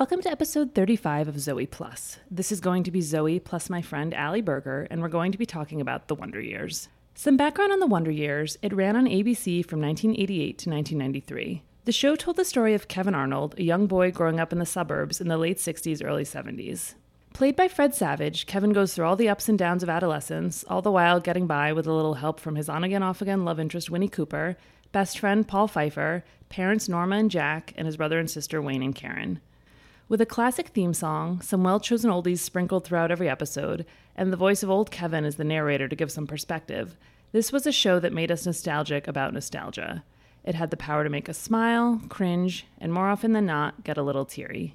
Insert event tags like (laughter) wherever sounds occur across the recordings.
Welcome to episode 35 of Zoe Plus. This is going to be Zoe plus my friend Allie Berger, and we're going to be talking about the Wonder Years. Some background on the Wonder Years it ran on ABC from 1988 to 1993. The show told the story of Kevin Arnold, a young boy growing up in the suburbs in the late 60s, early 70s. Played by Fred Savage, Kevin goes through all the ups and downs of adolescence, all the while getting by with a little help from his on again, off again love interest Winnie Cooper, best friend Paul Pfeiffer, parents Norma and Jack, and his brother and sister Wayne and Karen. With a classic theme song, some well chosen oldies sprinkled throughout every episode, and the voice of old Kevin as the narrator to give some perspective, this was a show that made us nostalgic about nostalgia. It had the power to make us smile, cringe, and more often than not, get a little teary.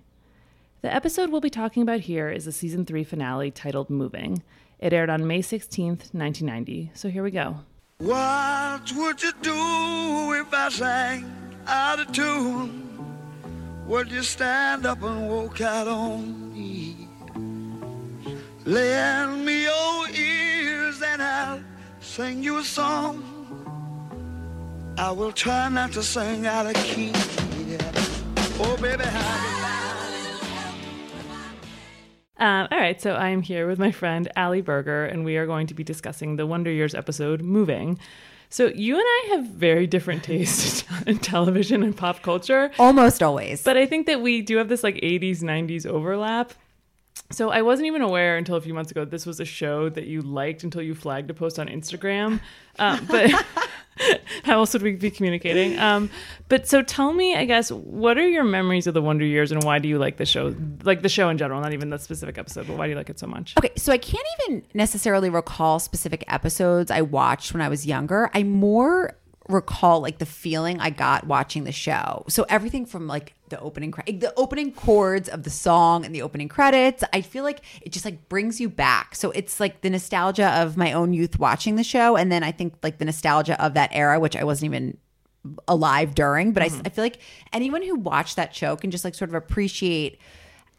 The episode we'll be talking about here is the season 3 finale titled Moving. It aired on May 16th, 1990, so here we go. What would you do if I sang out of tune? Would you stand up and walk out on me? Lend me your ears and I'll sing you a song. I will try not to sing out of key. Oh, baby, Um, all right, so I'm here with my friend Allie Berger, and we are going to be discussing the Wonder Years episode, Moving. So you and I have very different tastes (laughs) in television and pop culture. Almost always. But I think that we do have this like 80s, 90s overlap. So I wasn't even aware until a few months ago this was a show that you liked until you flagged a post on Instagram. Um, but (laughs) how else would we be communicating? Um, but so tell me, I guess, what are your memories of the Wonder Years and why do you like the show? Like the show in general, not even the specific episode, but why do you like it so much? Okay, so I can't even necessarily recall specific episodes I watched when I was younger. I more recall like the feeling I got watching the show. So everything from like the opening the opening chords of the song and the opening credits, I feel like it just like brings you back. So it's like the nostalgia of my own youth watching the show and then I think like the nostalgia of that era which I wasn't even alive during, but I, mm-hmm. I feel like anyone who watched that show can just like sort of appreciate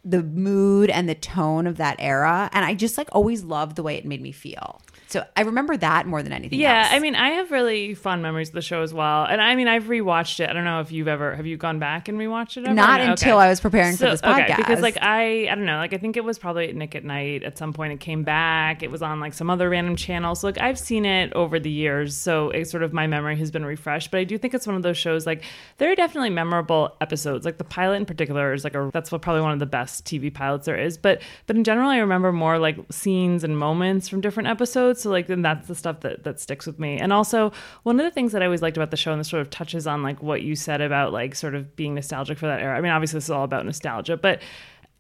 the mood and the tone of that era and I just like always loved the way it made me feel. So I remember that more than anything Yeah, else. I mean, I have really fond memories of the show as well, and I mean, I've rewatched it. I don't know if you've ever have you gone back and rewatched it? Ever? Not No? until I was preparing for this Okay, because like I, I don't know, like I think it was probably at Nick at Nite at some point. It came back. It was on like some other random channel. So like I've seen it over the years, so it's sort of my memory has been refreshed. But I do think it's one of those shows like there are definitely memorable episodes. Like the pilot in particular is like a that's what probably one of the best TV pilots there is. But but in general, I remember more like scenes and moments from different episodes. So like then that's the stuff that that sticks with me. And also one of the things that I always liked about the show, and this sort of touches on like what you said about like sort of being nostalgic for that era. I mean, obviously this is all about nostalgia, but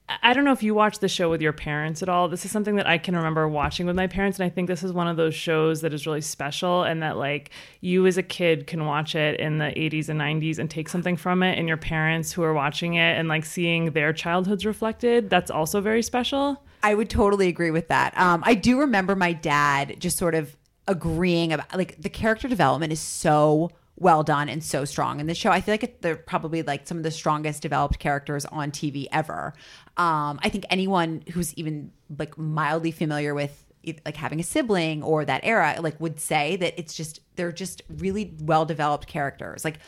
I don't know if you watch the show with your parents at all. This is something that I can remember watching with my parents, and I think this is one of those shows that is really special, and that like you as a kid can watch it in the 80s and 90s and take something from it, and your parents who are watching it and like seeing their childhoods reflected. That's also very special. I would totally agree with that. Um, I do remember my dad just sort of agreeing about like the character development is so well done and so strong in the show. I feel like they're probably like some of the strongest developed characters on TV ever. Um, I think anyone who's even like mildly familiar with like having a sibling or that era like would say that it's just they're just really well developed characters. Like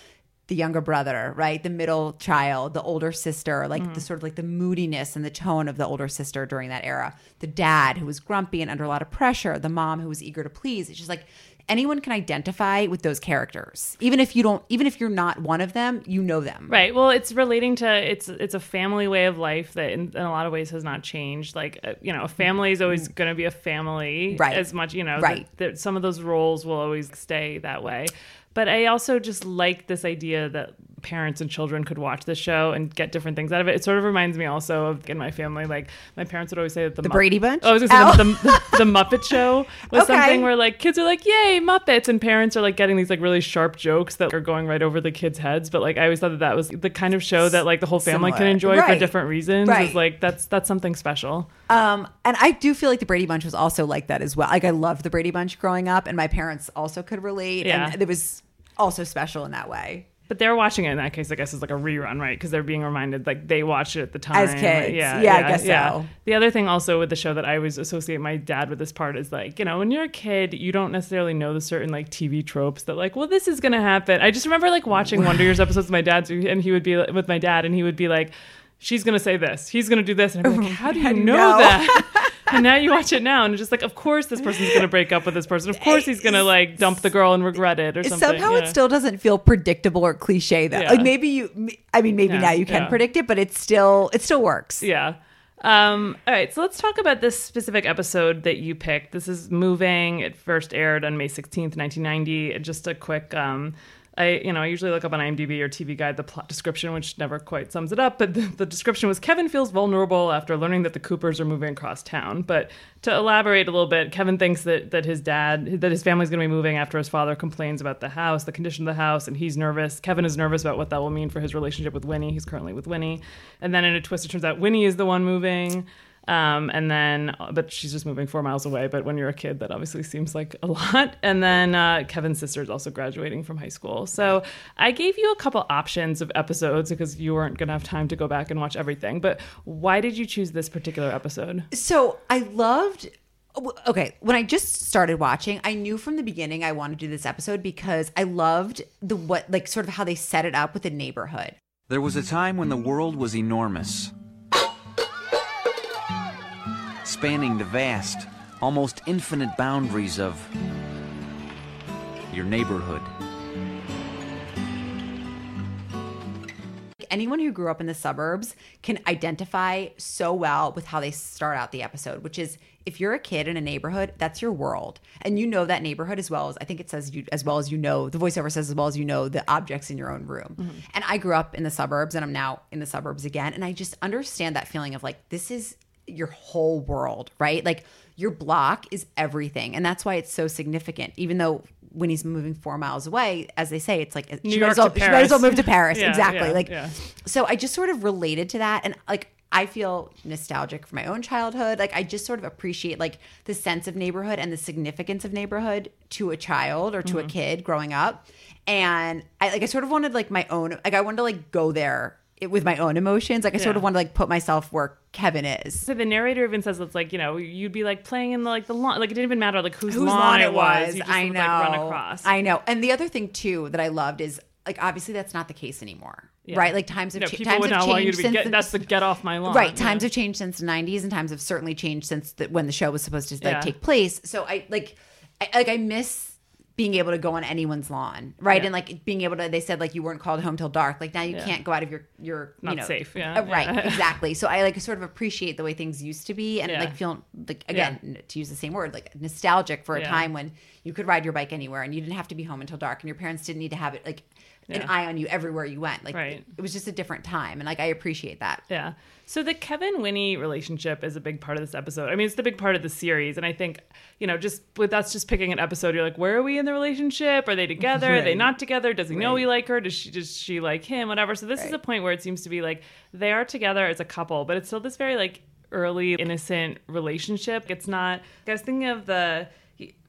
the younger brother, right? The middle child, the older sister, like the sort of like the moodiness and the tone of the older sister during that era. The dad who was grumpy and under a lot of pressure, the mom who was eager to please. It's just like anyone can identify with those characters. Even if you don't even if you're not one of them, you know them. Right. Well, it's relating to it's it's a family way of life that in, in a lot of ways has not changed. Like uh, you know, a family is always going to be a family, Right. As much you know, Right. That, that some of those roles will always stay that way. But I also just like this idea that parents and children could watch the show and get different things out of it. It sort of reminds me also of in my family, like my parents would always say that the, The Mupp- Brady Bunch? Oh, I was gonna say the, the, the Muppet Show (laughs) was Okay. something where like kids are like, "Yay, Muppets!" and parents are like getting these like really sharp jokes that are going right over the kids' heads. But like I always thought that that was the kind of show that like the whole family can Similar. enjoy for different reasons. Right. Is like that's that's something special. Um, and I do feel like the Brady Bunch was also like that as well. Like I loved the Brady Bunch growing up, and my parents also could relate. Yeah. And it was also special in that way. But they're watching it in that case, I guess, is like a rerun, right? Because they're being reminded, like they watched it at the time As kids. Yeah, Yeah, I guess so. The other thing also with the show that I always associate my dad with this part is like, you know, when you're a kid, you don't necessarily know the certain like TV tropes that like, well, this is gonna happen. I just remember like watching Wonder Years episodes with my dad, and he would be with my dad, and he would be like. she's gonna say this, he's gonna do this, and I'm like, (laughs) how do you do you know, know? that? (laughs) and now you watch it now, and it's just like, of course this person's gonna break up with this person. Of course he's gonna like dump the girl and regret it or something. Somehow yeah. it still doesn't feel predictable or cliche though. Yeah. Like maybe you, I mean, maybe Yeah, now you can predict it, but it's still, it still works. Yeah. Um, all right, so let's talk about this specific episode that you picked. This is Moving. It first aired on May 16th, 1990. Just a quick um I you know, I usually look up on IMDb or TV Guide the plot description, which never quite sums it up, but the, the description was Kevin feels vulnerable after learning that the Coopers are moving across town. But to elaborate a little bit, Kevin thinks that that his dad that his family's going to be moving after his father complains about the house, the condition of the house, and he's nervous. Kevin is nervous about what that will mean for his relationship with Winnie. He's currently with Winnie. And then in a twist it turns out Winnie is the one moving. Um, and then, but she's just moving four miles away. But when you're a kid, that obviously seems like a (laughs) lot. And then uh, Kevin's sister is also graduating from high school. So I gave you a couple options of episodes because you weren't going to have time to go back and watch everything. But why did you choose this particular episode? So I loved. Okay, when I just started watching, I knew from the beginning I wanted to do this episode because I loved the what, like, sort of how they set it up with the neighborhood. There was a time when the world was enormous, spanning the vast, almost infinite boundaries of your neighborhood. anyone who grew up in the suburbs can identify so well with how they start out the episode, which is if you're a kid in a neighborhood, that's your world. And you know that neighborhood as well as I think it says you as well as you know, the voiceover says as well as you know the objects in your own room. Mm-hmm. And I grew up in the suburbs and I'm now in the suburbs again. And I just understand that feeling of like, this is your whole world, right? Like your block is everything. And that's why it's so significant, even though when he's moving four miles away, as they say, it's like New she York might as well, to she might as well move to Paris. (laughs) Yeah, exactly. yeah, like yeah. so I just sort of related to that and like I feel nostalgic for my own childhood. Like I just sort of appreciate like the sense of neighborhood and the significance of neighborhood to a child or to Mm-hmm. a kid growing up. And I like I sort of wanted like my own like I wanted to like go there it, with my own emotions. Like I sort of want to like put myself where Kevin is. So the narrator even says it's like you know you'd be like playing in the, like the lawn like it didn't even matter like whose, whose lawn, it was. Just I would, know. like run across. I know. And the other thing too that I loved is like obviously that's not the case anymore. Yeah. Right? Like times have You cha- times have changed want you to be since get, the- that's the get off my lawn. Right. Yeah. Times have changed since the 90s and times have certainly changed since the, when the show was supposed to like Yeah. take place. So I like I like I miss being able to go on anyone's lawn, right? Yeah. And like being able to they said like you weren't called home till dark. Like now you Yeah. can't go out of your your Not you know safe, yeah. Uh, right, Yeah. (laughs) exactly. So I like sort of appreciate the way things used to be and like feel like again to use the same word like nostalgic for a time when you could ride your bike anywhere and you didn't have to be home until dark and your parents didn't need to have it like an eye on you everywhere you went. Like Right. it was just a different time and like I appreciate that. Yeah. So the Kevin Winnie relationship is a big part of this episode. I mean, it's the big part of the series, and I think you know, just with us just picking an episode, you're like, where are we in the relationship? Are they (laughs) together? Are they not together? Does he know we like her? Does she does she like him? Whatever. So this is a point where it seems to be like they are together as a couple, but it's still this very like early innocent relationship. It's not. I was thinking of the.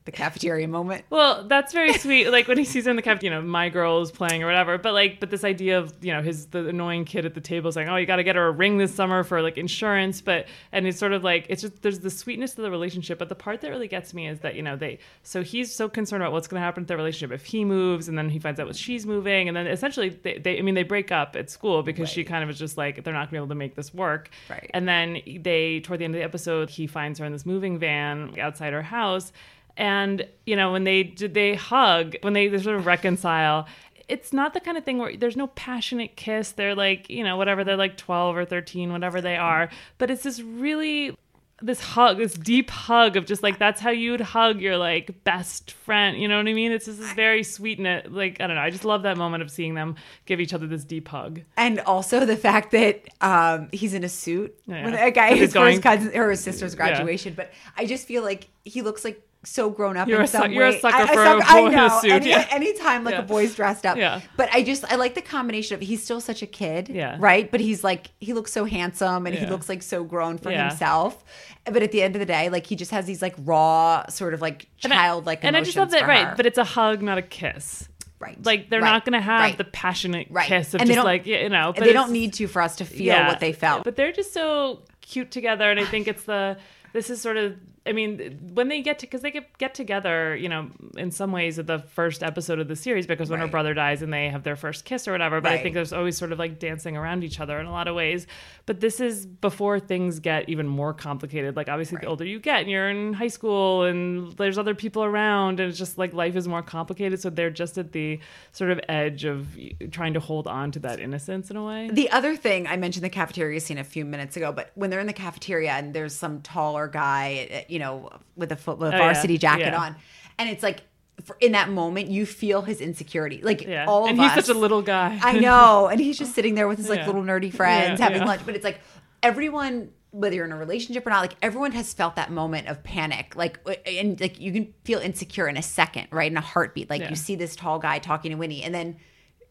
The cafeteria moment. Well, that's very sweet. Like when he sees her in the cafe, you know, my girl is playing or whatever. But like, but this idea of you know his the annoying kid at the table saying, "Oh, you got to get her a ring this summer for like insurance." But and it's sort of like it's just there's the sweetness of the relationship. But the part that really gets me is that you know they so he's so concerned about what's going to happen to their relationship if he moves, and then he finds out what she's moving, and then essentially they, they I mean they break up at school because she kind of is just like they're not going to be able to make this work. Right. And then they toward the end of the episode, he finds her in this moving van outside her house and you know when they did they hug when they, they sort of reconcile it's not the kind of thing where there's no passionate kiss they're like you know whatever they're like 12 or 13 whatever they are but it's this really this hug this deep hug of just like that's how you'd hug your like best friend you know what i mean it's just this very sweet and it, like i don't know i just love that moment of seeing them give each other this deep hug And also the fact that um, he's in a suit Yeah. when a guy his going- first cousin or his sister's graduation. But I just feel like he looks like so grown up You're in a su- some you're a way. sucker I, I for a I boy in a know. suit, Any, yeah. Anytime like Yeah. a boy's dressed up. Yeah. But I just I like the combination of he's still such a kid. Yeah. Right. But he's like he looks so handsome and he looks like so grown for Yeah. himself. But at the end of the day, like he just has these like raw sort of like And I- childlike and I just love that right her. but it's a hug not a kiss right. like they're Right. not going to have Right. the passionate Right. kiss of And just like you know but they don't need to for us to feel yeah. what they felt. but they're just so cute together and i think it's the this is sort of I mean, when they get to, because they get, get together, you know, in some ways at the first episode of the series because when her brother dies and they have their first kiss or whatever. But I think there's always sort of like dancing around each other in a lot of ways. But this is before things get even more complicated. Like, obviously, the older you get and you're in high school and there's other people around and it's just like life is more complicated. So they're just at the sort of edge of trying to hold on to that innocence in a way. The other thing I mentioned the cafeteria scene a few minutes ago, but when they're in the cafeteria and there's some taller guy, uh, you know, with a foot with a Oh, yeah. varsity jacket Yeah. on, and it's like for, in that moment you feel his insecurity, like Yeah. all and of he's us. such a little guy. I know, (laughs) and he's just sitting there with his like Yeah. little nerdy friends Yeah, having yeah. lunch, but it's like everyone. Whether you're in a relationship or not, like everyone has felt that moment of panic, like and like you can feel insecure in a second, right? In a heartbeat, like Yeah. you see this tall guy talking to Winnie, and then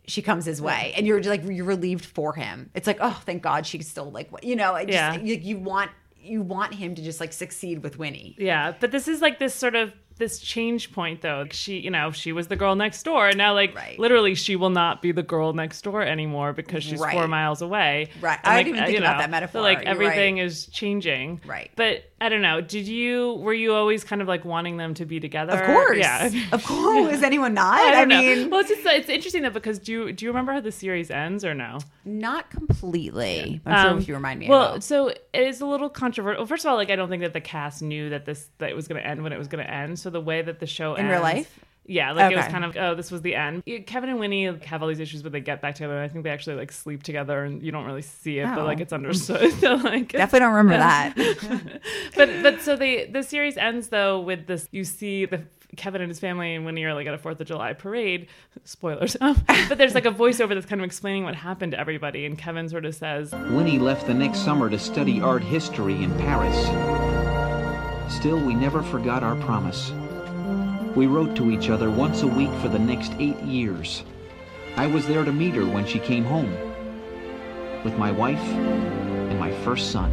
she comes his way and you're just like you're relieved for him it's like oh thank god she's still like you know I just, Yeah. you, you want you want him to just like succeed with winnie Yeah, but this is like this sort of this change point though. She, you know, she was the girl next door, and now like Right. literally she will not be the girl next door anymore because she's Right. four miles away. Right. And, I like, didn't even uh, think you about that metaphor. So like You're everything right. is changing. Right. But I don't know. Did you were you always kind of like wanting them to be together? of course Yeah. of course (laughs) is anyone not I, i, don't know. mean well, it's just it's interesting though because do you do you remember how the series ends or no? not completely i'm sure Um, if you remind me Well, so it is a little controversial. First of all, like I don't think that the cast knew that this that it was going to end when it was going to end. So the way that the show In real life? Yeah, like it was kind of oh, this was the end. Kevin and Winnie have all these issues, but they get back together. And I think they actually like sleep together, and you don't really see it, but Oh. like it's understood. (laughs) so, like definitely don't remember that (laughs) but but so the the series ends though with this. You see the Kevin and his family and Winnie are like at a Fourth of July parade. Spoilers. Um, (laughs) but there's like a voiceover that's kind of explaining what happened to everybody, and Kevin sort of says, Winnie left the next summer to study art history in Paris. Still, we never forgot our promise. We wrote to each other once a week for the next eight years. I was there to meet her when she came home. With my wife and my first son,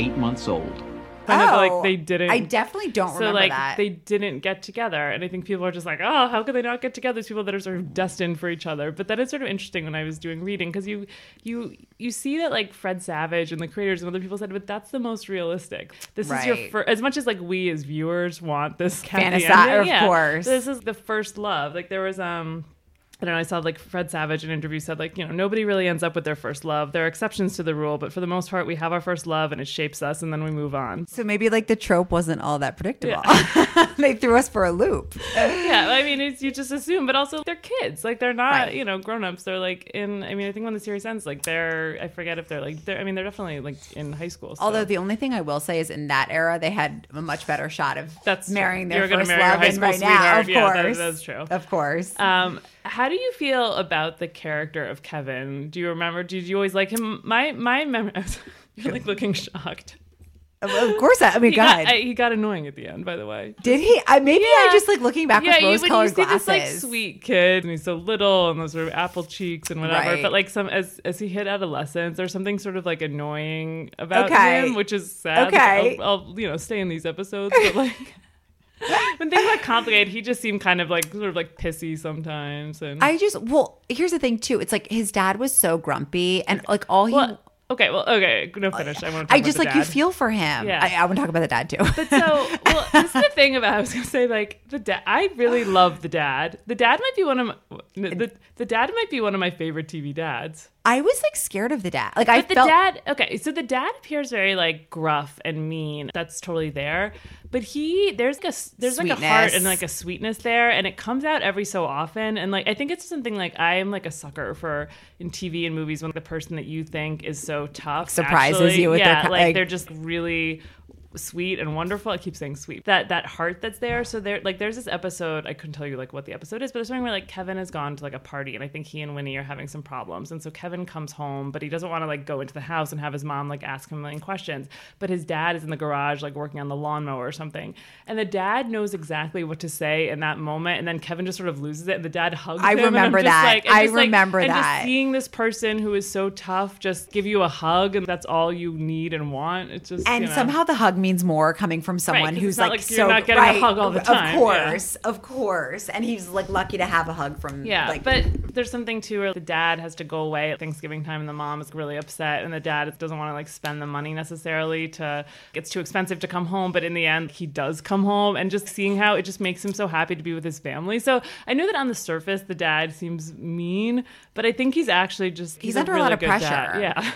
eight months old. Kind of Oh, like they didn't. i definitely don't so remember like that they didn't get together and i think people are just like oh how could they not get together these people that are sort of destined for each other but that is sort of interesting when i was doing reading because you you you see that like fred savage and the creators and other people said but that's the most realistic this is your Right. first as much as like we as viewers want this ending, of yeah, course. this is the first love like there was um I don't know. I saw like Fred Savage in an interview said like you know nobody really ends up with their first love. There are exceptions to the rule, but for the most part, we have our first love and it shapes us, and then we move on. so maybe like the trope wasn't all that predictable (laughs) they threw us for a loop yeah, I mean, it's, you just assume, but also they're kids. Like they're not, Right. you know, grown ups. They're like in. I mean, I think when the series ends, like they're. I forget if they're like. They're. I mean, they're definitely like in high school. So. Although the only thing I will say is in that era they had a much better shot of That's true. marrying their You're first marry your love high and school right now, of. Yeah, course. that- that's true. Of course. Um, how do you feel about the character of Kevin? Do you remember? Did you always like him? My my memory. (laughs) You're like looking shocked. of of course. I, I mean, He God. got, I, he got annoying at the end, by the way. Did he? I maybe I just like looking back yeah, with you, rose when you colored see glasses. this like sweet kid and he's so little and those sort of apple cheeks and whatever, Right. but like some as as he hit adolescence, there's something sort of like annoying about Okay. him, which is sad. Okay. I'll, I'll you know stay in these episodes, but like. (laughs) (laughs) when things got complicated, he just seemed kind of like sort of like pissy sometimes, and I just well, here's the thing too. It's like his dad was so grumpy, and like all he. well, okay, well, okay, no oh, finish. I want to. I just like you feel for him. Yeah. I, I want to talk about the dad too. But so, well, (laughs) this is the thing about I was gonna say like the dad. I really love the dad. The dad might be one of my, the the dad might be one of my favorite TV dads. I was like scared of the dad. Like I the felt dad, okay, so the dad appears very like gruff and mean. That's totally there. But he, there's like a there's like a heart and like a sweetness there, and it comes out every so often. And like I think it's something like I am like a sucker for in TV and movies when the person that you think is so tough Surprises actually- you with their yeah, ki- like, like- they're just really sweet and wonderful. I keep saying sweet. That that heart that's there. So there like there's this episode, I couldn't tell you like what the episode is, but there's something where like Kevin has gone to like a party and I think he and Winnie are having some problems. And so Kevin comes home, but he doesn't want to like go into the house and have his mom like ask him a million questions. But his dad is in the garage like working on the lawnmower or something. And the dad knows exactly what to say in that moment. And then Kevin just sort of loses it and the dad hugs I him. remember just, that. like- I just, like- remember that. Seeing this person who is so tough just give you a hug and that's all you need and want. It's just and you know. somehow the hug means more coming from someone 'cause who's like, like so you're not getting a right, hug all the time, Of yeah. course, of course, and he's like lucky to have a hug from Yeah, like but There's something too where the dad has to go away at Thanksgiving time and the mom is really upset and the dad doesn't want to like spend the money necessarily to it's too expensive to come home, but in the end he does come home and just seeing how it just makes him so happy to be with his family. So I know that on the surface the dad seems mean, but I think he's actually just He's a under a really lot of pressure. dad. Yeah.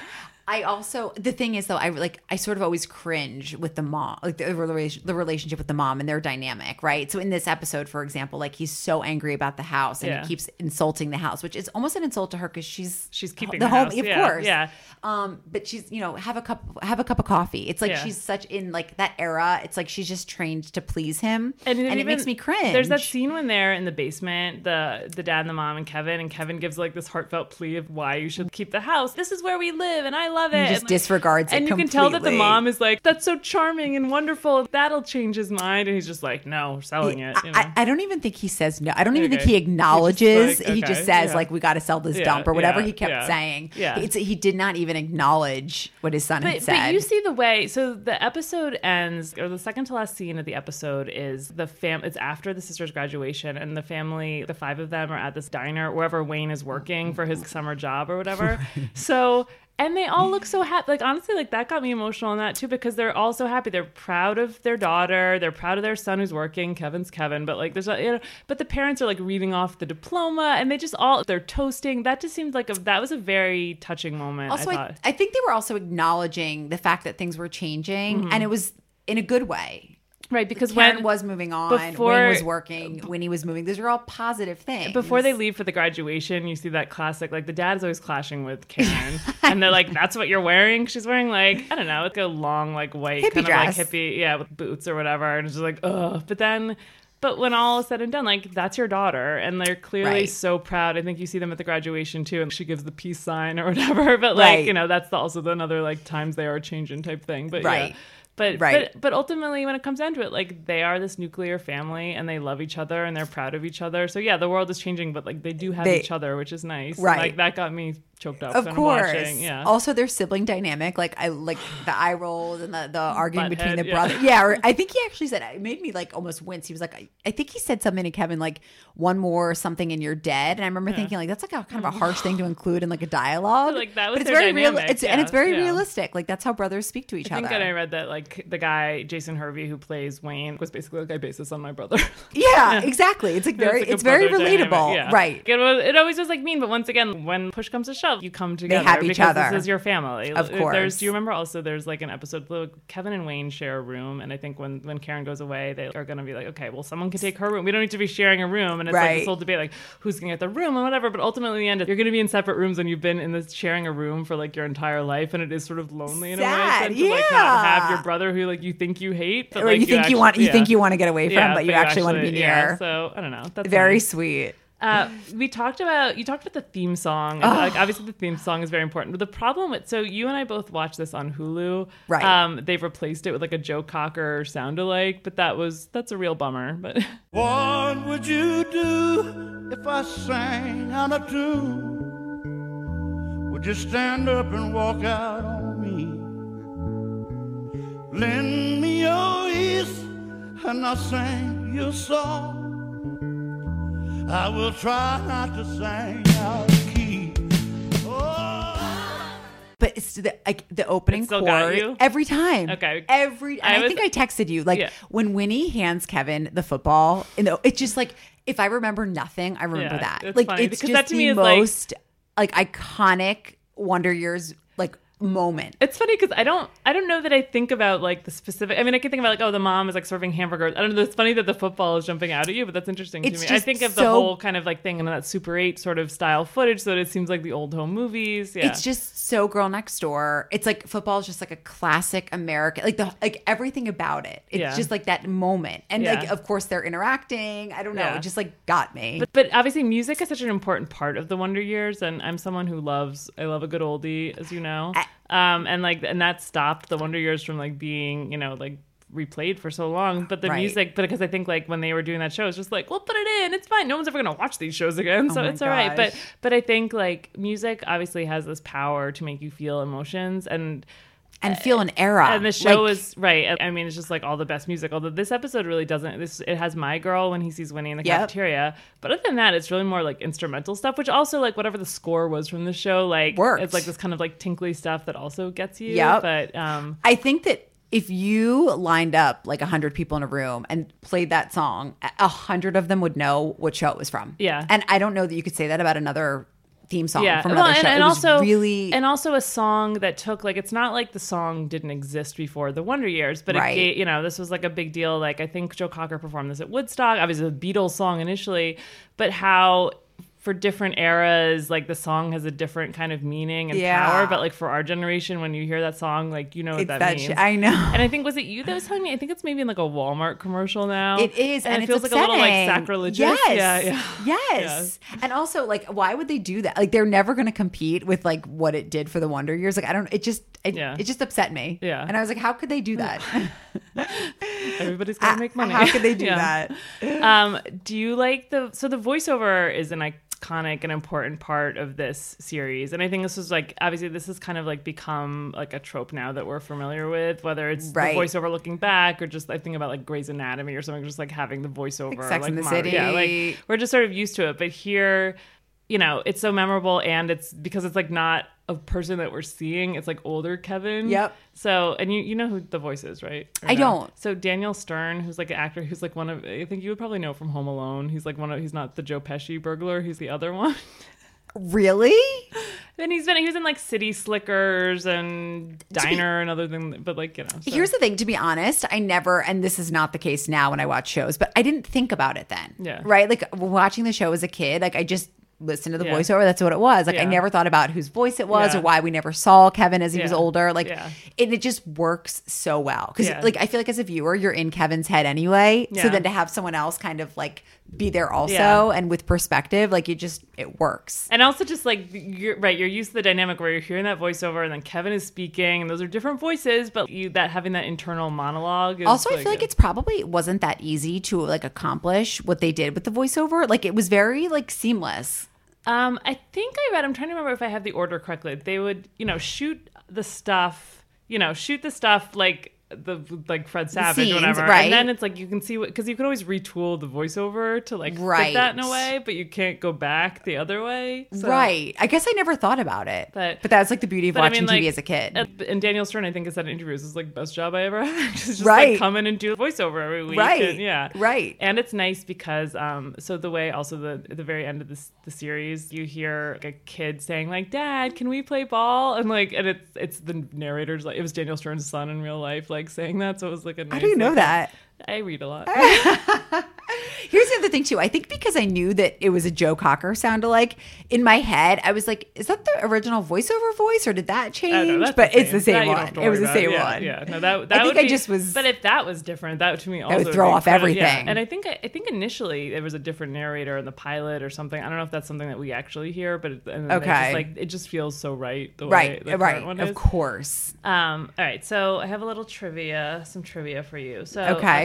I also the thing is though I like I sort of always cringe with the mom like the relation the relationship with the mom and their dynamic right so in this episode for example like he's so angry about the house and Yeah. he keeps insulting the house which is almost an insult to her because she's She's keeping the the home house. of Yeah, course yeah. um but she's you know have a cup have a cup of coffee it's like Yeah. she's such in like that era it's like she's just trained to please him and, then it makes me cringe There's that scene when they're in the basement, the the dad and the mom and Kevin, and Kevin gives like this heartfelt plea of why you should keep the house. This is where we live, and I love it. He just And, like, disregards it And you can tell that the mom is like, "That's so charming and wonderful. That'll change his mind." And he's just like, "No, selling it." You know? I, I don't even think he says no. I don't even think he acknowledges. Like, he just says yeah. like, "We got to sell this Yeah, dump" or whatever yeah, he kept saying. Yeah. It's, he did not even acknowledge what his son had said. but you see the way so the episode ends or the second to last scene of the episode is the fam it's after the sister's graduation and the family the five of them are at this diner wherever Wayne is working for his summer job or whatever (laughs) so and they all look so mm. happy like honestly like that got me emotional in that too because they're all so happy. They're proud of their daughter. They're proud of their son who's working. Kevin's kevin. But like there's a you know but the parents are like reading off the diploma and they just all they're toasting. That just seemed like a that was a very touching moment also, I I. I think they were also acknowledging the fact that things were changing, mm-hmm. and it was in a good way. Right because Karen when was moving on, before- Wayne was working, Winnie was moving. Those are all positive things. before they leave for the graduation, you see that classic, like the dad's always clashing with Karen, (laughs) and they're like, "That's what you're wearing." She's wearing like I don't know, like a long, like white Hippie kind dress. of like hippie, yeah, with boots or whatever, and it's just like, ugh. But then, but when all is said and done, like that's your daughter, and they're clearly Right. so proud. I think you see them at the graduation too, and she gives the peace sign or (laughs) whatever. But like Right. you know, that's also another like times they are changing type thing. But Right. yeah. But, Right. but but ultimately when it comes down to it like they are this nuclear family and they love each other and they're proud of each other so yeah the world is changing but like they do have They- each other which is nice Right. like that got me choked up Of course. watching yeah Also, their sibling dynamic, like I like the eye rolls and the, the arguing between the Butthead, yeah. Yeah, or (laughs) I think he actually said it made me like almost wince. He was like, I, I think he said something to Kevin like one more something and you're dead. And I remember thinking like that's like a kind of a mm. harsh thing to include in like a (laughs) dialogue. Like, that was but it's very real. It's and it's very yeah. realistic. Like that's how brothers speak to each other. I think that I read that like the guy Jason Hervey who plays Wayne was basically like I base this on my brother. (laughs) yeah, exactly. It's like very like it's very relatable. yeah. Right. It, was, it always was like mean, but once again, when push comes to shove, you come together. have each because other. This is your family. Of There's, course. do you remember also? There's like an episode. where Kevin and Wayne share a room, and I think when when Karen goes away, they are going to be like, okay, well, someone can take her room. We don't need to be sharing a room, and it's like Right. this whole debate, like who's going to get the room and whatever. But ultimately, in the end, you're going to be in separate rooms, and you've been in this sharing a room for like your entire life, and it is sort of lonely in a way. To, like not have your brother who like you think you hate, but Or like you think actually, you want you think you want to get away from, Yeah, but you actually, want to be near. yeah, so I don't know. That's very nice. sweet. Uh, we talked about you talked about the theme song. And, like obviously the theme song is very important. But the problem with so you and I both watched this on Hulu. Right. Um, they've replaced it with like a Joe Cocker sound alike, but that was that's a real bummer. But (laughs) What would you do if I sang out of tune? Would you stand up and walk out on me? Lend me your ears and I'll sing you a song. I will try not to sing out of key. Oh. But it's the like the opening It still got chord you? every time. Okay. every. I and I, was- think I texted you like Yeah. when Winnie hands Kevin the football. You know, it's just like if I remember nothing, I remember Yeah, that. it's like funny, it's because just that to the me is, like- most like, iconic Wonder Years like moment. It's funny because I don't I don't know that I think about like the specific. I mean, I can think about like oh, the mom is like serving hamburgers. I don't know. It's funny that the football is jumping out at you, but that's interesting It's to me. I think of the so- whole kind of like thing in that Super Eight sort of style footage, so that it seems like the old home movies. Yeah, It's just so girl next door. It's like football is just like a classic American, like the like everything about it. It's Yeah. just like that moment, and like of course they're interacting. I don't know. Yeah. It just like got me. But, but obviously, music is such an important part of the Wonder Years, and I'm someone who loves. I love a good oldie, as you know. Um, and like, and that stopped the Wonder Years from like being, you know, like replayed for so long. But the Right. music, but because I think like when they were doing that show, it's just like, well, put it in. It's fine. No one's ever gonna watch these shows again, so Oh it's all right. But but I think like music obviously has this power to make you feel emotions and. And feel an era. and the show Like, is right. I mean, it's just like all the best music. Although this episode really doesn't. This it has my girl when he sees Winnie in the Yep. cafeteria. But other than that, it's really more like instrumental stuff. Which also like whatever the score was from the show, like Works. it's like this kind of like tinkly stuff that also gets you. Yeah. But um, I think that if you lined up like a hundred people in a room and played that song, a- a hundred of them would know what show it was from. Yeah. and I don't know that you could say that about another theme song yeah. from Well, and, show. and It also really and also a song that took like it's not like the song didn't exist before the Wonder Years, but Right. it you know this was like a big deal. Like I think Joe Cocker performed this at Woodstock. Obviously, a Beatles song initially, but how for different eras, like the song has a different kind of meaning and Yeah. power. But like for our generation, when you hear that song, like you know what It's that, that means. sh- I know. And I think was it you that was telling me? I think it's maybe in like a Walmart commercial now. It is, and, it it's feels like a little like sacrilegious. Yes, Yeah, yeah. yes. And also, like, why would they do that? Like, they're never going to compete with like what it did for the Wonder Years. Like, I don't. It just, it, Yeah. it just upset me. Yeah. and I was like, how could they do that? (laughs) Everybody's (laughs) gotta make money. How could they do (laughs) Yeah. that? um do you like the so the voiceover is an iconic and important part of this series. And i think this is like obviously this has kind of like become like a trope now that we're familiar with whether it's Right. the voiceover looking back or just i think about like Grey's Anatomy or something just like having the voiceover Like Sex like and the moder- yeah like we're just sort of used to it. But here you know it's so memorable and it's because it's like not a person that we're seeing it's like older kevin Yep. so and you you know who the voice is right Or I no? don't. so Daniel Stern, who's like an actor, who's like one of I think you would probably know from Home Alone. He's like one of he's not the Joe Pesci burglar. He's the other one. (laughs) Really? and he's been he was in like City Slickers and Diner and other things. But like you know, so- Here's the thing, to be honest, I never, and this is not the case now when I watch shows, but I didn't think about it then. Yeah. Right? Like watching the show as a kid, like I just listened to the Yeah. voiceover. That's what it was. Like I never thought about whose voice it was Yeah. or why we never saw Kevin as he was older. Like Yeah. it, it just works so well. Cause Yeah. like I feel like as a viewer, you're in Kevin's head anyway. So then to have someone else kind of like be there also Yeah. and with perspective, like it just, it works. and also just like you're right, you're used to the dynamic where you're hearing that voiceover and then Kevin is speaking, and those are different voices, but you that having that internal monologue. Is Also, I feel like it's probably it wasn't that easy to like accomplish what they did with the voiceover. Like it was very like seamless. Um, I think I read. I'm trying to remember if I have the order correctly. They would, you know, shoot the stuff. You know, shoot the stuff like the like Fred Savage, scenes, or whatever, right. and then it's like you can see what because you can always retool the voiceover to like Right. fit that in a way, but you can't go back the other way. So- right. I guess I never thought about it. But- But that's like the beauty of But I watching mean, like, TV as a kid. And, and Daniel Stern, I think, has said in interviews, is like best job I ever (laughs) had. just, just Right. like come in and do voiceover every week. Right. and- yeah. Right. And it's nice because um so the way also the the very end of this the series you hear like a kid saying like Dad can we play ball and like and it's it's the narrators like it was Daniel Stern's son in real life like saying that so it was like a nice, How do you know like, that? I read a lot. (laughs) Here's the other thing too. I think because I knew that it was a Joe Cocker sound alike, in my head I was like, is that the original voiceover voice or did that change? I know, that's but it's the same don't one. It was the same yeah, one. Yeah, no, that, that I think would I be- just was- But if that was different, that to me also would throw be off everything. Yeah. And I think I think initially there was a different narrator in the pilot or something. I don't know if that's something that we actually hear, but it, and Okay. just, like it just feels so right. The way Right, the right. one Of is. course. Um, all right, so I have a little trivia, some trivia for you. So Okay.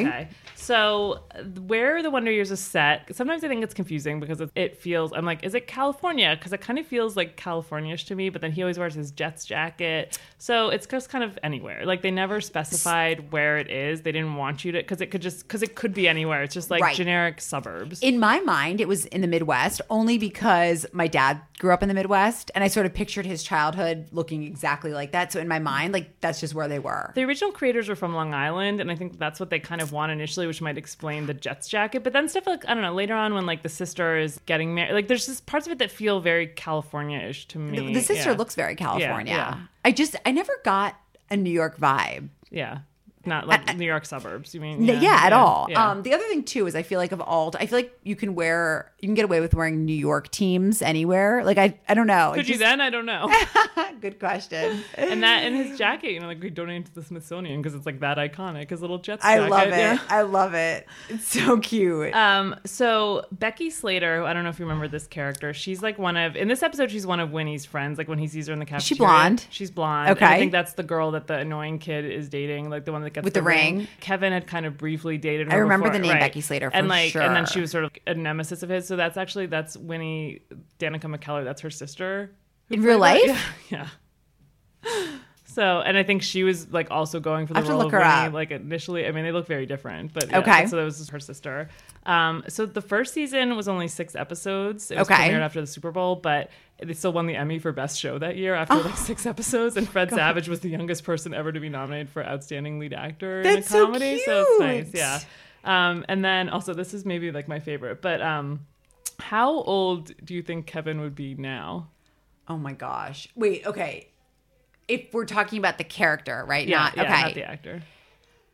So uh, where the Wonder Years is set, sometimes I think it's confusing because it, feels I'm like, is it California? Because it kind of feels like California-ish to me. But then he always wears his Jets jacket, so it's just kind of anywhere. Like they never specified where it is. They didn't want you to because it could just because it could be anywhere. It's just like Right. generic suburbs. In my mind, it was in the Midwest only because my dad grew up in the Midwest and I sort of pictured his childhood looking exactly like that. So in my mind, like that's just where they were. The original creators were from Long Island, and I think that's what they kind of want initially, which might explain the Jets jacket. But then stuff like I don't know later on when like the sister is getting married, like there's just parts of it that feel very California-ish to me. The, the sister Yeah. looks very California. yeah. I just I never got a New York vibe. yeah, not like New York suburbs. You mean? N- Yeah, at all. yeah. Um, the other thing too is I feel like of all, I feel like you can wear, you can get away with wearing New York teams anywhere. Like I, I don't know. Could you then? I don't know. (laughs) Good question. (laughs) and that and his jacket, you know, like we donated to the Smithsonian because it's like that iconic. His little Jets. I love it. yeah. (laughs) I love it. It's so cute. Um, so Becky Slater, I don't know if you remember this character. She's like one of in this episode. She's one of Winnie's friends. Like when he sees her in the cafeteria. she blonde? She's blonde. And Okay. I think that's the girl that the annoying kid is dating, like the one that gets With the ring? Kevin had kind of briefly dated her. I remember before- the name right. Becky Slater for and like, and then she was sort of a nemesis of his. So that's actually that's Winnie Danica McKellar. That's her sister. In real life? (laughs) Yeah. yeah. So, and I think she was like also going for the I have to look of her Winnie, up. like initially. I mean, they look very different, but yeah, Okay. So that was her sister. Um, so the first season was only six episodes. It was Okay. premiered after the Super Bowl, but they still won the Emmy for best show that year after like six episodes. And Fred (laughs) Savage was the youngest person ever to be nominated for outstanding lead actor in a That's so comedy. So, it's nice, cute. yeah. Um, and then also this is maybe like my favorite, but um, how old do you think Kevin would be now? Oh my gosh. Wait, okay. If we're talking about the character, right? Yeah, not yeah, okay. not the actor.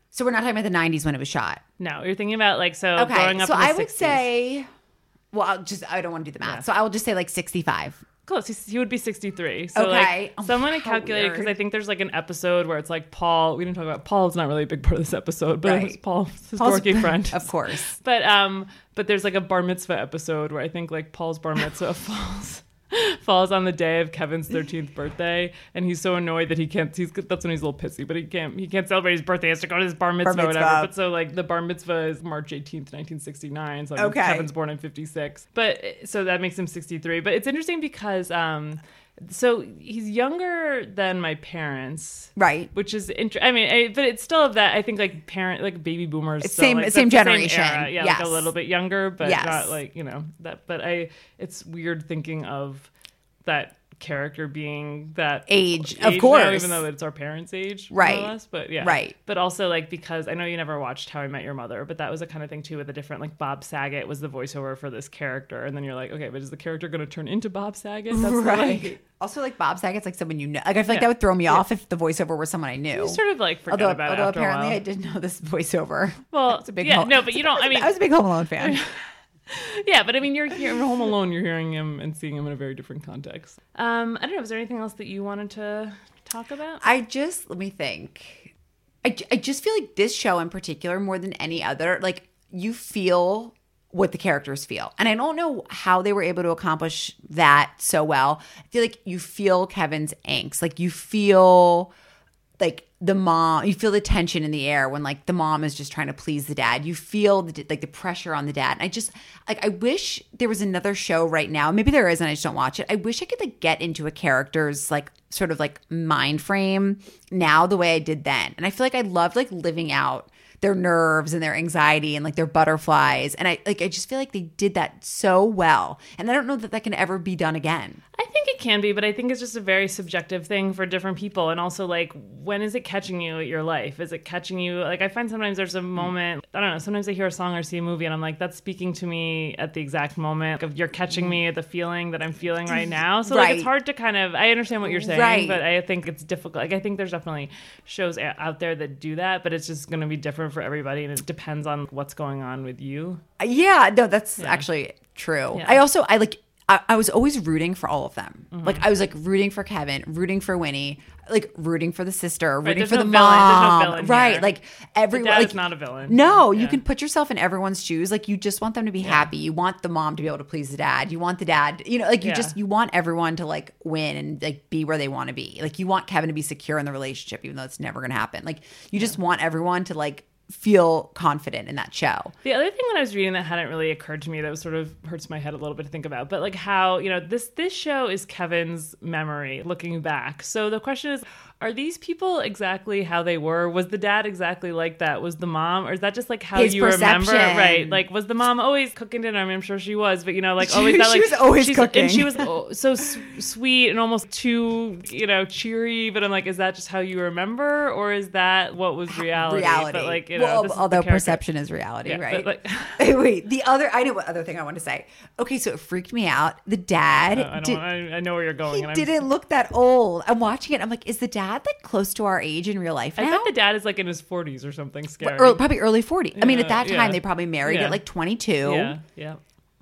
so we're not talking about the 90s when it was shot. No, you're thinking about like so Okay. growing up. So I would say well, I'll just I don't want to do the math. Yeah. So I will just say like 65. close. He's, he would be 63. So Okay. like Oh, someone had calculated because I think there's like an episode where it's like Paul. We didn't talk about Paul's not really a big part of this episode, but Right. it's Paul, his Paul's- dorky (laughs) friend, Of course. But um, but there's like a bar mitzvah episode where I think like Paul's bar mitzvah (laughs) falls (laughs) falls on the day of Kevin's 13th birthday, and he's so annoyed that he can't. He's that's when he's a little pissy, but he can't. He can't celebrate his birthday. He has to go to his bar mitzvah, or mitzvah. whatever. But so like the bar mitzvah is March 18th, 1969. So Okay. Kevin's born in 56, but so that makes him 63. But it's interesting because um, so he's younger than my parents Right. which is interesting. I mean, I, but it's still of that. I think like parent, like baby boomers, It's still, same- like, same generation. era. yeah, like a little bit younger, but Yes. not like you know that. But I, it's weird thinking of that character being that Age, of now, even though it's our parents' age, Right. Less. But yeah, Right. But also like because I know you never watched How I Met Your Mother, but that was a kind of thing too with a different like Bob Saget was the voiceover for this character, and then you're like, okay, but is the character going to turn into Bob Saget? That's Right. like, (laughs) also, like Bob Saget's like someone you know. Like I feel like Yeah. that would throw me off if the voiceover were someone I knew. you sort of like forget although, about it although apparently. I did know this (laughs) voiceover. Well, It's a big yeah, Home- no, but you don't. I (laughs) mean, I was a big Home Alone fan. (laughs) yeah, but I mean, you're here Home Alone. You're hearing him and seeing him in a very different context. Um, I don't know. Is there anything else that you wanted to talk about? I just let me think. I I just feel like this show in particular, more than any other, like you feel what the characters feel, and I don't know how they were able to accomplish that so well. I feel like you feel Kevin's angst, like you feel like the mom you feel the tension in the air when like the mom is just trying to please the dad. You feel the, like the pressure on the dad. And i just like i wish there was another show right now. Maybe there is and i just don't watch it. I wish i could like get into a character's like sort of like mind frame now the way i did then. And i feel like i loved like living out their nerves and their anxiety and like their butterflies and i like i just feel like they did that so well and i don't know that that can ever be done again I think it can be, but I think it's just a very subjective thing for different people. And also, like, when is it catching you at your life? Is it catching you? Like, I find sometimes there's a moment, I don't know, sometimes I hear a song or see a movie and I'm like, that's speaking to me at the exact moment. Like, you're catching me at the feeling that I'm feeling right now. So, like, it's hard to kind of, I understand what you're saying, Right. but I think it's difficult. Like, I think there's definitely shows out there that do that, but it's just going to be different for everybody. And it depends on what's going on with you. Yeah, no, that's actually true. Yeah. I also I like I, I was always rooting for all of them. Mm-hmm. Like I was like rooting for Kevin, rooting for Winnie, like rooting for the sister, rooting there's for no the there's no mom. right, here. like everyone. dad like, is not a villain. No, you can put yourself in everyone's shoes. Like you just want them to be happy. You want the mom to be able to please the dad. You want the dad, you know, like you Yeah. just you want everyone to like win and like be where they want to be. Like you want Kevin to be secure in the relationship, even though it's never gonna happen. Like you just want everyone to like feel confident in that show. The other thing when I was reading that hadn't really occurred to me that was sort of hurts my head a little bit to think about, but like how you know this this show is Kevin's memory looking back. So the question is, are these people exactly how they were? Was the dad exactly like that? Was the mom, or is that just like how His you remember? Right? Like was the mom always cooking dinner? I mean, I'm sure she was, but you know, like (laughs) She- always that she like was always cooking. and she was oh, so s- sweet and almost too you know cheery. But I'm like, is that just how you remember, or is that what was reality? (sighs) reality. But like you know, well, although perception is reality, Yeah, right? like- (laughs) wait, the other I know what other thing I want to say. Okay, so it freaked me out. The dad Uh, I, don't, did, I, I know where you're going. he didn't look that old. I'm watching it. I'm like, is the dad like close to our age in real life I now? bet the dad is like in his 40s or something scary. Early- probably early 40. I mean, at that time yeah. they probably married Yeah. at like 22. yeah, yeah.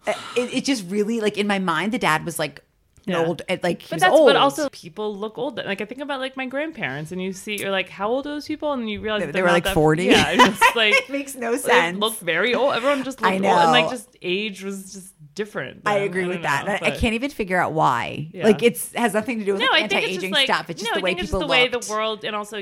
Uh, It, it just really like in my mind, the dad was like Yeah. old, uh, like But that's old. but also people look old. Like I think about like my grandparents, and you see, you're like, how old are those people? And you realize They- that they they're were, like, 40. Yeah, it's just (laughs) like it makes no sense. look very old. Everyone just looked I old, and like just age was just different. I agree don't with that. know, And I, I can't even figure out why. Yeah. Like it's has nothing to do with No, like, I anti-aging like stuff. It's just no, the way I people the way looked. the world, and also,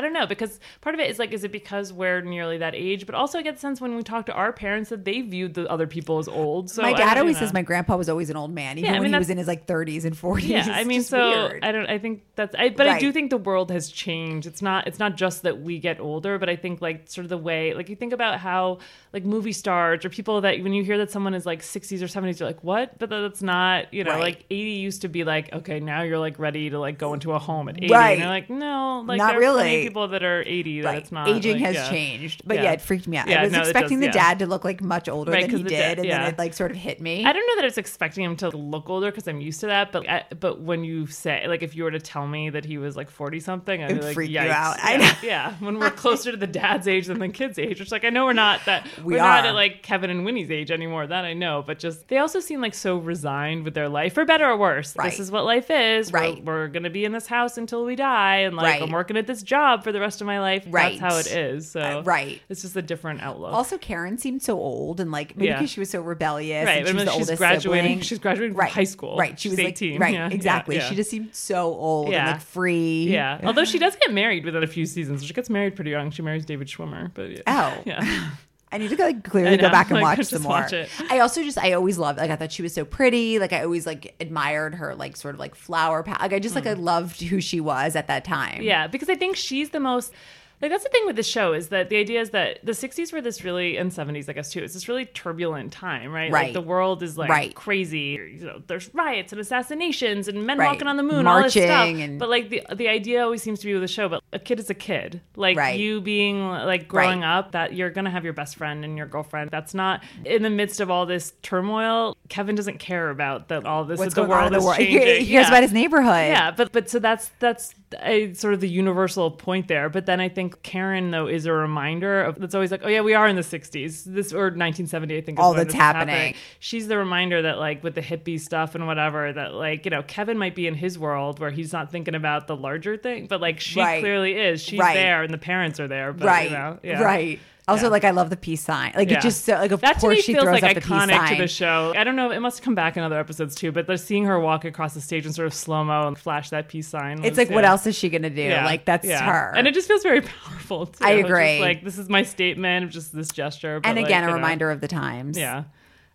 I don't know because part of it is like, is it because we're nearly that age? But also, I get the sense when we talk to our parents that they viewed the other people as old. So my dad always know. says my grandpa was always an old man, even Yeah, I when he was in his like 30s and 40s. Yeah, I mean, so weird. I don't. I think that's. I, but I do think the world has changed. It's not. It's not just that we get older, but I think like sort of the way, like you think about how like movie stars or people that when you hear that someone is like 60s or 70s, you're like, what? But that's not. You know, Right. like 80 used to be like, okay, now you're like ready to like go into a home at 80, Right. and you're like, no, like Not there are plenty really. People that are 80 that Right. it's not. Aging like, has yeah. changed. But yeah. Yeah. it freaked me out. Yeah, I was no, expecting does, the dad to look like much older Right, than he did, dad- and then it like sort of hit me. I don't know that it's expecting him to look older because I'm used to that, but I, but when you say like if you were to tell me that he was like 40 something, I'd be It'd like, freak you out. Yeah, yeah. When we're closer to the dad's age than the kid's age, which like I know we're not that (laughs) We we're not at like Kevin and Winnie's age anymore. That I know, but just they also seem like so resigned with their life, for better or worse. Right. This is what life is. We're- Right. We're, gonna be in this house until we die, and like Right. I'm working at this job for the rest of my life. Right. That's how it is. So Uh, right. It's just a different outlook. Also, Karen seemed so old and like maybe Yeah. because she was so rebellious. Right, and she was the she's oldest graduating- sibling. she's graduating from right. high school. Right, she She's was 18. like right, Yeah, exactly. yeah. She just seemed so old Yeah. and like free. Yeah. Although she does get married within a few seasons. She gets married pretty young. She marries David Schwimmer. But yeah. Oh. (laughs) Yeah. I need to like clearly go back and like, watch some more. watch. I also just I always loved like I thought she was so pretty. Like I always like admired her like sort of like flower pa- like I just like I loved who she was at that time. Mm. Yeah, because I think she's the most like that's the thing with the show is that the idea is that the 60s were this really and 70s I guess too. It's this really turbulent time, right? Right. Like the world is like Right. crazy. You know, there's riots and assassinations and men Right. walking on the moon, all this stuff. And- But like the the idea always seems to be with the show, but a kid is a kid. Like Right. you being like growing up, that you're gonna have your best friend and your girlfriend. That's not in the midst of all this turmoil. Kevin doesn't care about that all this. What's that the world in the is world? (laughs) He changing. he cares Yeah. about his neighborhood. Yeah, but but so that's that's a sort of the universal point there. But then I think Karen though is a reminder of that's always like, oh yeah, we are in the '60s, this or 1970, I think. All that's is happening. She's the reminder that like with the hippie stuff and whatever that like you know Kevin might be in his world where he's not thinking about the larger thing, but like she Right. clearly is. She's Right. there and the parents are there. But, right. You know, yeah. Right. Also, Yeah. like I love the peace sign. Like Yeah. it just so, like of that course she feels throws like up the peace iconic to the show. I don't know. It must come back in other episodes too. But just seeing her walk across the stage and sort of slow mo and flash that peace sign. It's was- like what else is she gonna do? Yeah, Like that's yeah. her. and it just feels very (laughs) powerful. Too. I It's just agree. like this is my statement of just this gesture. But and like, again, a you know, reminder of the times. Yeah.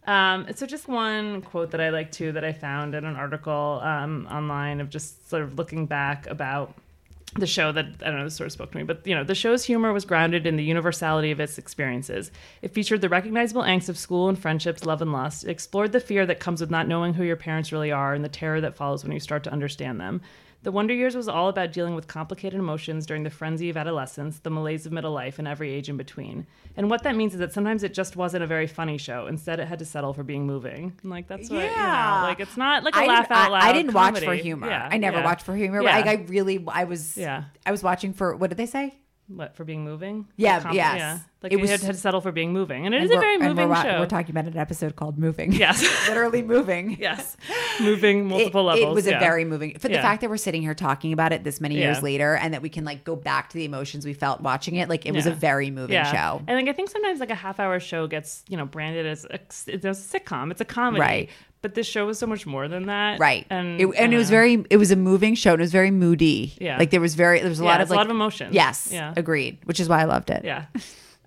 Um, so just one quote that I like too that I found in an article um, online of just sort of looking back about the show that I don't know sort of spoke to me, but you know the show's humor was grounded in the universality of its experiences. It featured the recognizable angst of school and friendships, love and lust. It explored the fear that comes with not knowing who your parents really are and the terror that follows when you start to understand them. The Wonder Years was all about dealing with complicated emotions during the frenzy of adolescence, the malaise of middle life, and every age in between. And what that means is that sometimes it just wasn't a very funny show. Instead, it had to settle for being moving. And, like that's what you Yeah. know, like it's not like a I laugh out loud. I, I didn't watch for humor. Yeah, I never yeah. watched for humor. Yeah. Like I really, I was, Yeah. I was watching for what did they say? What for being moving? Yeah, comp- yes. yeah. Like It it was- had, had to settle for being moving, and it And is a very moving we're, show. We're talking about an episode called "Moving." (laughs) Yes. (laughs) literally moving. (laughs) yes, moving multiple it levels. It was yeah. a very moving. For the Yeah. fact that we're sitting here talking about it this many years Yeah. later, and that we can like go back to the emotions we felt watching it, like it was a very moving yeah. show. And like I think sometimes like a half hour show gets you know branded as a, it's a sitcom. It's a comedy, Right. But this show was so much more than that, Right. And it, and it was uh, very it was a moving show and it was very moody. Yeah. Like there was very there was a Yeah, lot of it's a lot of emotion. Yes. Yeah. Agreed. Which is why I loved it. Yeah.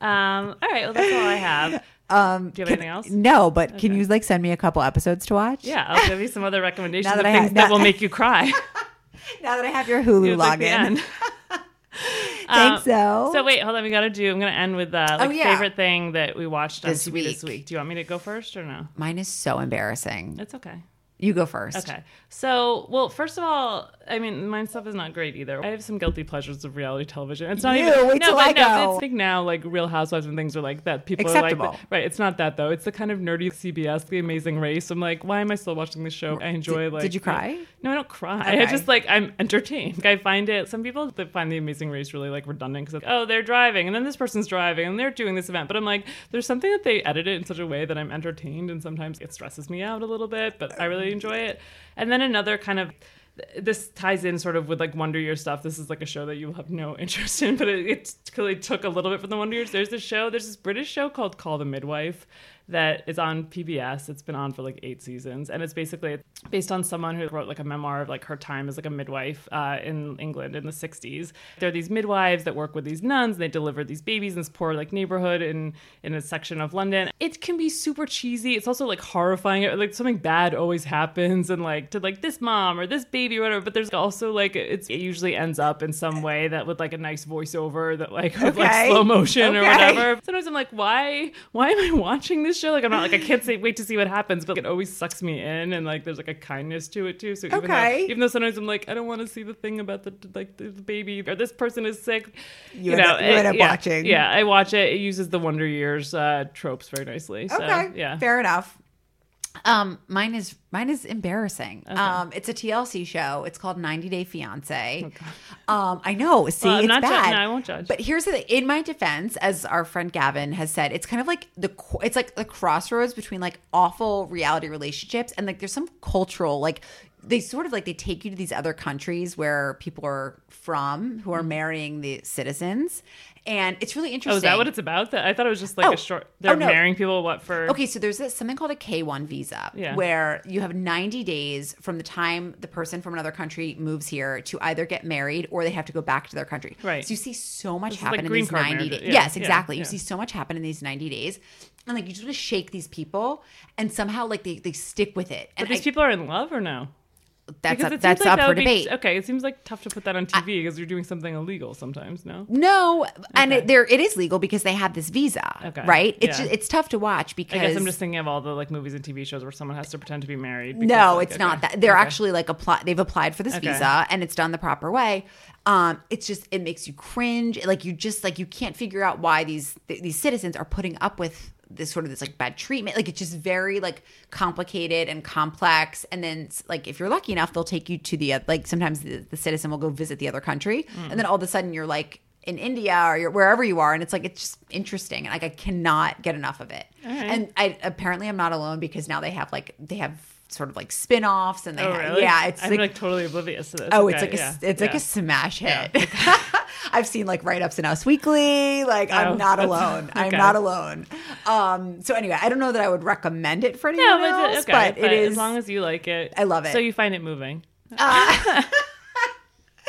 Um. All right. Well, that's all I have. (laughs) Um Do you have can- anything else? No, but can you like send me a couple episodes to watch? Yeah, I'll give you some other (laughs) recommendations of that things that now- will (laughs) make you cry. Now that I have your Hulu like login. End. (laughs) Thanks so. So wait, hold on. We got to do. I'm going to end with uh, like Oh, yeah. favorite thing that we watched on This TV this week. week. Do you want me to go first or no? Mine is so embarrassing. It's okay. You go first. Okay. So, well, first of all, I mean, my stuff is not great either. I have some guilty pleasures of reality television. It's not Ew, even. wait no, till but I no, go. it's big now, like Real Housewives and things are like that. People are Acceptable. like, right? It's not that though. It's the kind of nerdy CBS, The Amazing Race. I'm like, why am I still watching this show? I enjoy Did- like. did you cry? No, I don't cry. Okay. I just like I'm entertained. I find it. Some people that find The Amazing Race really like redundant because oh they're driving and then this person's driving and they're doing this event. But I'm like, there's something that they edit it in such a way that I'm entertained and sometimes it stresses me out a little bit, but I really enjoy it. And then another kind of this ties in sort of with like Wonder Year stuff. This is like a show that you have no (laughs) interest in, but it, it clearly took a little bit from the Wonder Years. There's this show, there's this British show called Call the Midwife that is on PBS. It's been on for like eight seasons, and it's basically based on someone who wrote like a memoir of like her time as like a midwife uh, in England in the '60s. There are these midwives that work with these nuns. And they deliver these babies in this poor like neighborhood in in a section of London. It can be super cheesy. It's also like horrifying. Like something bad always happens, and like to like this mom or this baby or whatever. But there's also like it's it usually ends up in some way that with like a nice voiceover that like with like slow motion or whatever. Sometimes I'm like, why why am I watching this show? Like I'm not like I can't say wait to see what happens, but like, it always sucks me in and like there's like a kindness to it too. So even Okay. though even though sometimes I'm like I don't want to see the thing about the like the baby or this person is sick, You you, know, up- you end up yeah, watching. Yeah, I watch it. It uses the Wonder Years uh, tropes very nicely. So, Okay. yeah. Fair enough. Um, mine is mine is embarrassing. Um, it's a TLC show. It's called 90 Day Fiance. um, I know. See, Oh, Well, I'm it's not ju- no, I won't judge. But here's the thing. In my defense, as our friend Gavin has said, it's kind of like the it's like the crossroads between like awful reality relationships and like there's some cultural like they sort of like they take you to these other countries where people are from who are mm-hmm. marrying the citizens, and it's really interesting. Oh, is that what it's about? That I thought it was just like Oh. a short. They're Oh, no. marrying people. What for? Okay, so there's this, something called a K1 visa, Yeah. where you have 90 days from the time the person from another country moves here to either get married or they have to go back to their country. Right. So you see so much is happen like in these 90 days. Yeah, yes, exactly. yeah. You see so much happen in these 90 days. And like you just want to shake these people and somehow like they, they stick with it. And But these I- people are in love or no? that's Because up, that's like up that for would be- debate. okay, it seems like tough to put that on TV because you're doing something illegal sometimes. No. No, and it, there it is legal because they have this visa, Okay, right? It's yeah. just, it's tough to watch because I guess I'm just thinking of all the like movies and TV shows where someone has to pretend to be married. because, No, like, it's okay, not that. They're okay. actually like apply. They've applied for this Okay. visa, and it's done the proper way. Um, it's just it makes you cringe. Like you just like you can't figure out why these th- these citizens are putting up with this sort of this like bad treatment. Like it's just very like complicated and complex. And then like if you're lucky enough, they'll take you to the like sometimes the, the citizen will go visit the other country, Mm. and then all of a sudden you're like in India or you're wherever you are, and it's like it's just interesting. And like I cannot get enough of it. right. And I apparently I'm not alone because now they have like they have sort of like spin-offs and they Oh, have, really? yeah it's I'm like, like, totally oblivious to this. oh it's Okay, like a yeah, it's like a smash hit. (laughs) I've seen like write-ups in us weekly. Like Oh, (laughs) i'm not alone. I'm not alone. Um so anyway i don't know that i would recommend it for anyone No, but, else it's- okay, but it is as long as you like it. I love it. So you find it moving. (laughs)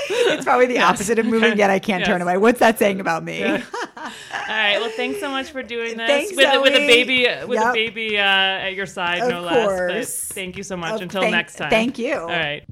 it's probably the opposite of moving yet i can't turn away. What's that saying about me right. Well, thanks so much for doing this Thanks, with, with a baby with Yep. a baby uh, at your side, Of no less. But thank you so much. Of- Until thank- next time. thank you. All right.